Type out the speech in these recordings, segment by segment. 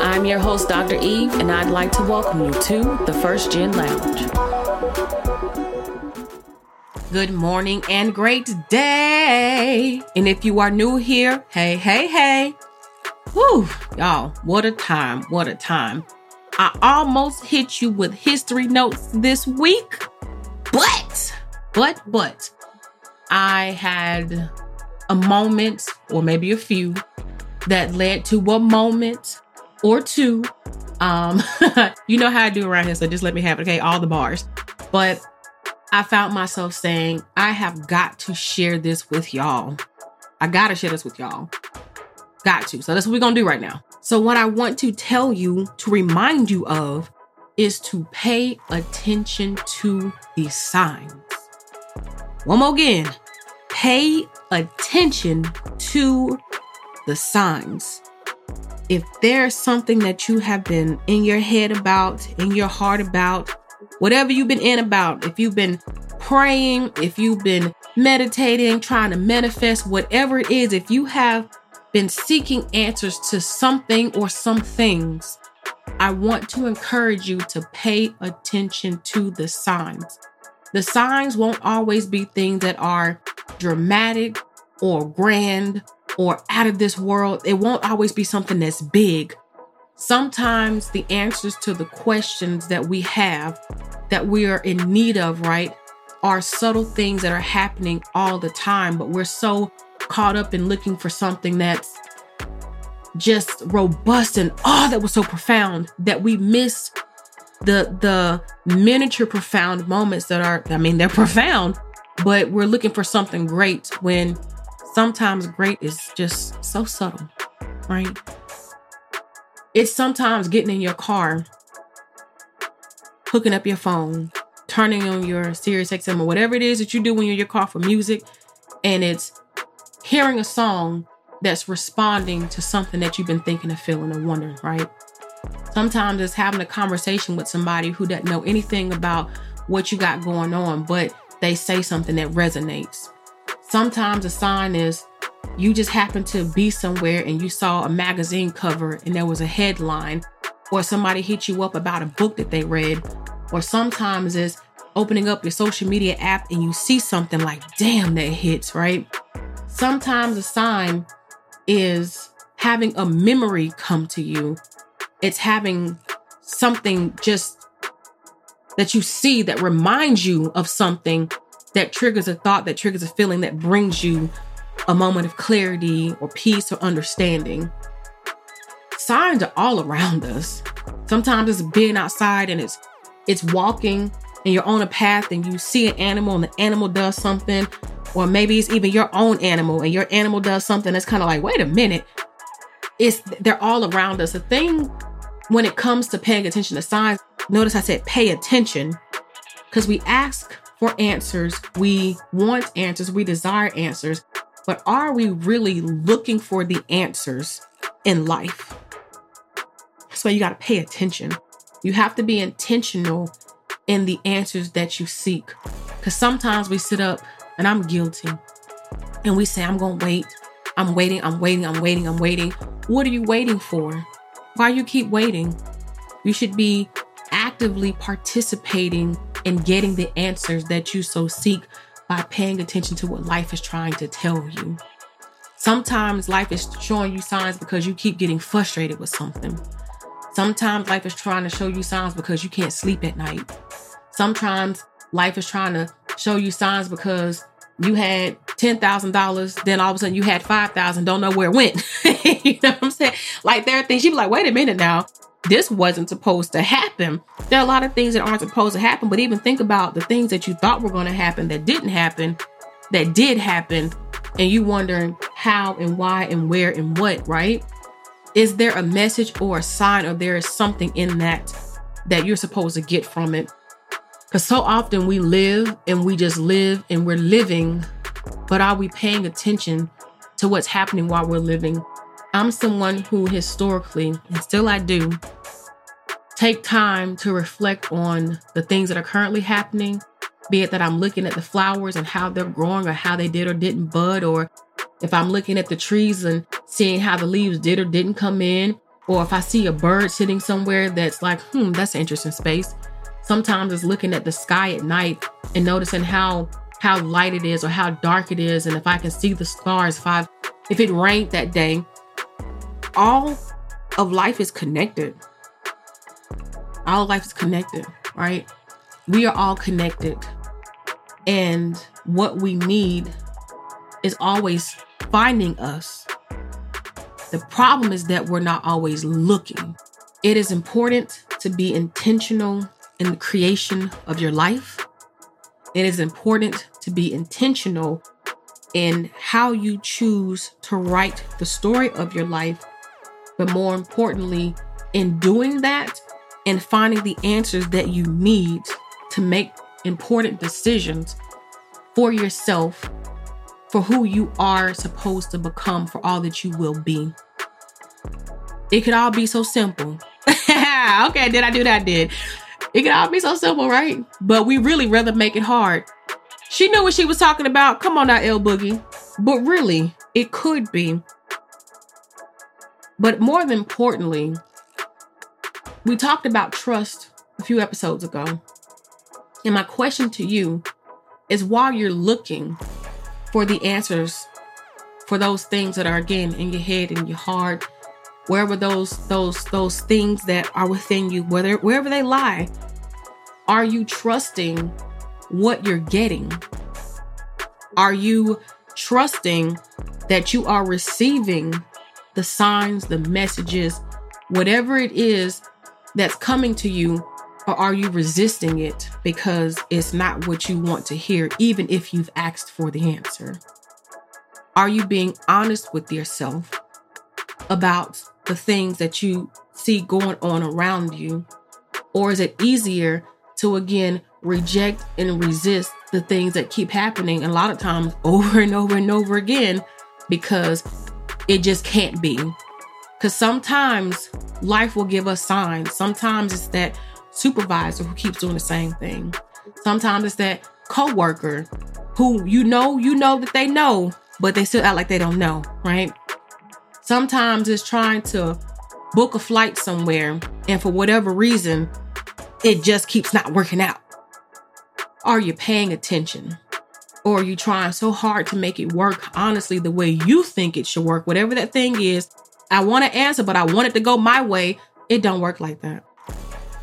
I'm your host, Dr. Eve, and I'd like to welcome you to the First Gen Lounge. Good morning and great day. And if you are new here, hey, hey, hey. Whew, y'all, what a time, what a time. I almost hit you with history notes this week, but, but, but, I had a moment, or maybe a few, that led to a moment or two. Um, you know how I do around here, so just let me have it, okay? All the bars. But I found myself saying, I have got to share this with y'all. I gotta share this with y'all. Got to. So that's what we're gonna do right now. So, what I want to tell you to remind you of is to pay attention to the signs. One more again. Pay attention to the signs if there's something that you have been in your head about, in your heart about, whatever you've been in about, if you've been praying, if you've been meditating, trying to manifest, whatever it is, if you have been seeking answers to something or some things, I want to encourage you to pay attention to the signs. The signs won't always be things that are dramatic or grand or out of this world. It won't always be something that's big. Sometimes the answers to the questions that we have that we are in need of, right, are subtle things that are happening all the time, but we're so caught up in looking for something that's just robust and oh that was so profound that we miss the the miniature profound moments that are I mean they're profound but we're looking for something great when sometimes great is just so subtle, right? It's sometimes getting in your car, hooking up your phone, turning on your Sirius XM or whatever it is that you do when you're in your car for music, and it's hearing a song that's responding to something that you've been thinking and feeling and wondering, right? Sometimes it's having a conversation with somebody who doesn't know anything about what you got going on, but they say something that resonates. Sometimes a sign is you just happen to be somewhere and you saw a magazine cover and there was a headline, or somebody hit you up about a book that they read, or sometimes it's opening up your social media app and you see something like, damn, that hits, right? Sometimes a sign is having a memory come to you. It's having something just that you see that reminds you of something that triggers a thought, that triggers a feeling, that brings you a moment of clarity or peace or understanding. Signs are all around us. Sometimes it's being outside and it's it's walking and you're on a path and you see an animal and the animal does something, or maybe it's even your own animal and your animal does something that's kind of like, wait a minute. It's they're all around us. The thing when it comes to paying attention to signs, notice I said pay attention because we ask for answers. We want answers. We desire answers. But are we really looking for the answers in life? So you got to pay attention. You have to be intentional in the answers that you seek. Because sometimes we sit up, and I'm guilty, and we say, I'm going to wait. I'm waiting, I'm waiting, I'm waiting, I'm waiting. What are you waiting for? Why you keep waiting? You should be actively participating in getting the answers that you so seek by paying attention to what life is trying to tell you. Sometimes life is showing you signs because you keep getting frustrated with something. Sometimes life is trying to show you signs because you can't sleep at night. Sometimes life is trying to show you signs because you had $10,000, then all of a sudden you had 5,000, don't know where it went. you know what I'm saying? Like there are things you be like, wait a minute now. This wasn't supposed to happen. There are a lot of things that aren't supposed to happen, but even think about the things that you thought were going to happen that didn't happen, that did happen, and you wondering how and why and where and what, right? Is there a message or a sign or there is something in that that you're supposed to get from it? Because so often we live and we just live and we're living, but are we paying attention to what's happening while we're living? I'm someone who historically, and still I do, take time to reflect on the things that are currently happening, be it that I'm looking at the flowers and how they're growing or how they did or didn't bud, or if I'm looking at the trees and seeing how the leaves did or didn't come in, or if I see a bird sitting somewhere that's like, hmm, that's an interesting space. Sometimes it's looking at the sky at night and noticing how how light it is or how dark it is, and if I can see the stars, if I if it rained that day, all of life is connected. All life is connected, right? We are all connected. And what we need is always finding us. The problem is that we're not always looking. It is important to be intentional in the creation of your life. It is important to be intentional in how you choose to write the story of your life but more importantly, in doing that and finding the answers that you need to make important decisions for yourself, for who you are supposed to become, for all that you will be. It could all be so simple. okay, did I do that? I did. It could all be so simple, right? But we really rather make it hard. She knew what she was talking about. Come on now, L Boogie. But really, it could be but more than importantly, we talked about trust a few episodes ago. And my question to you is while you're looking for the answers for those things that are again in your head in your heart, wherever those those those things that are within you, whether wherever they lie, are you trusting what you're getting? Are you trusting that you are receiving the signs, the messages, whatever it is that's coming to you, or are you resisting it because it's not what you want to hear, even if you've asked for the answer? Are you being honest with yourself about the things that you see going on around you? Or is it easier to again reject and resist the things that keep happening a lot of times over and over and over again because it just can't be. Because sometimes life will give us signs. Sometimes it's that supervisor who keeps doing the same thing. Sometimes it's that coworker who you know, you know that they know, but they still act like they don't know, right? Sometimes it's trying to book a flight somewhere, and for whatever reason, it just keeps not working out. Are you paying attention? Or you're you trying so hard to make it work honestly the way you think it should work whatever that thing is i want to answer but i want it to go my way it don't work like that.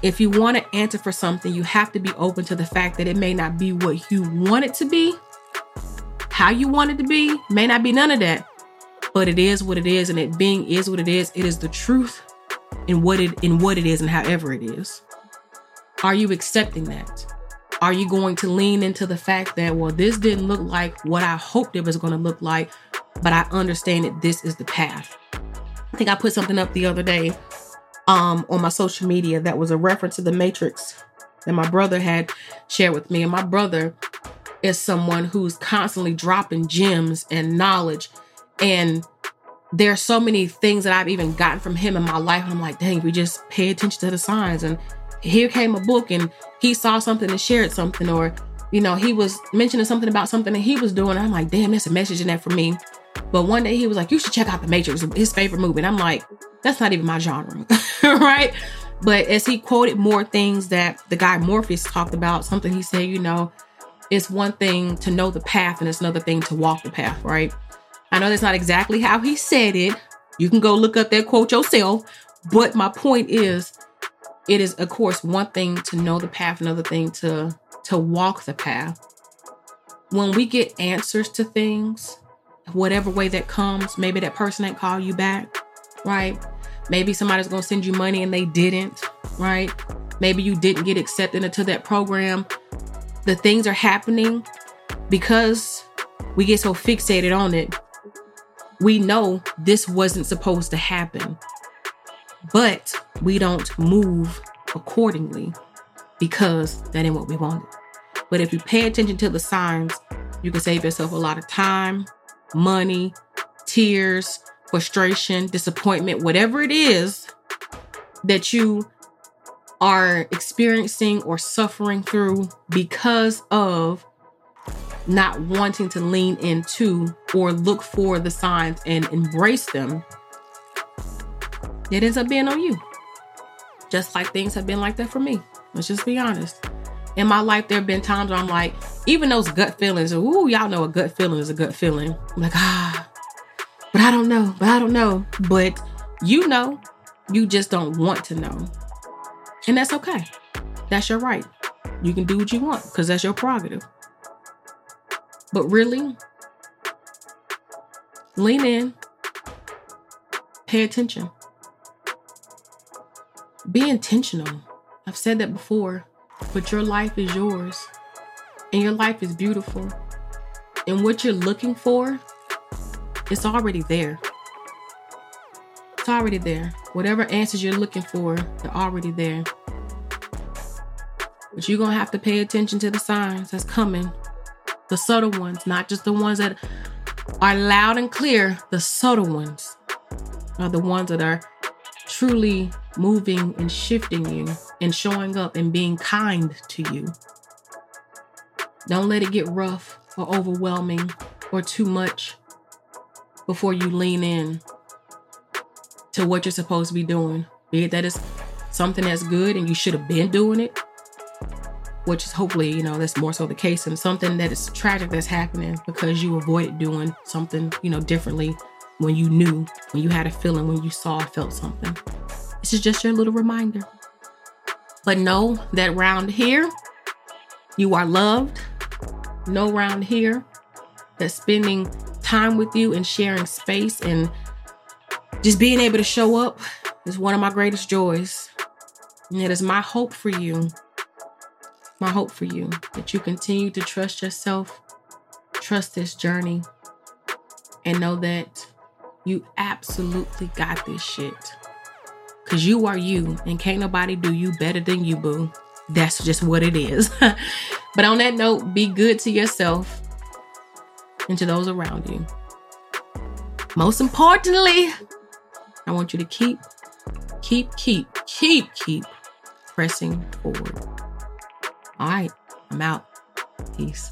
If you want to answer for something you have to be open to the fact that it may not be what you want it to be. How you want it to be may not be none of that but it is what it is and it being is what it is it is the truth in what it in what it is and however it is. Are you accepting that are you going to lean into the fact that, well, this didn't look like what I hoped it was going to look like, but I understand that this is the path? I think I put something up the other day um, on my social media that was a reference to the Matrix that my brother had shared with me. And my brother is someone who's constantly dropping gems and knowledge. And there are so many things that I've even gotten from him in my life. And I'm like, dang, we just pay attention to the signs and here came a book and he saw something and shared something or you know he was mentioning something about something that he was doing. I'm like damn that's a message in that for me. But one day he was like you should check out the matrix his favorite movie. And i'm like that's not even my genre right? But as he quoted more things that the guy morpheus talked about something he said you know it's one thing to know the path and it's another thing to walk the path right? I know that's not exactly how he said it. You can go look up that quote yourself. But my point is it is of course one thing to know the path another thing to to walk the path when we get answers to things whatever way that comes maybe that person ain't call you back right Maybe somebody's to send you money and they didn't, right? Maybe you didn't get accepted into that program. The things are happening because we get so fixated on it. We know this wasn't supposed to happen, but we don't move accordingly because that ain't what we wanted. But if you pay attention to the signs, you can save yourself a lot of time, money, tears, frustration, disappointment, whatever it is that you are experiencing or suffering through because of not wanting to lean into or look for the signs and embrace them, it ends up being on you. Just like things have been like that for me. Let's just be honest. In my life, there have been times where I'm like, even those gut feelings, ooh, y'all know a gut feeling is a gut feeling. I'm like, ah, but I don't know, but I don't know. But you know, you just don't want to know. And that's okay. That's your right. You can do what you want because that's your prerogative. But really, lean in, pay attention, be intentional. I've said that before, but your life is yours and your life is beautiful. And what you're looking for, it's already there. It's already there. Whatever answers you're looking for, they're already there. But you're going to have to pay attention to the signs that's coming. The subtle ones, not just the ones that are loud and clear. The subtle ones are the ones that are truly moving and shifting you and showing up and being kind to you. Don't let it get rough or overwhelming or too much before you lean in to what you're supposed to be doing. Be it that is something that's good and you should have been doing it, which is hopefully, you know, that's more so the case, and something that is tragic that's happening because you avoided doing something, you know, differently when you knew, when you had a feeling, when you saw or felt something. This is just your little reminder. But know that round here, you are loved. Know round here that spending time with you and sharing space and just being able to show up is one of my greatest joys. And it is my hope for you, my hope for you, that you continue to trust yourself, trust this journey, and know that you absolutely got this shit. Cause you are you, and can't nobody do you better than you, boo. That's just what it is. but on that note, be good to yourself and to those around you. Most importantly, I want you to keep, keep, keep, keep, keep pressing forward. All right, I'm out. Peace.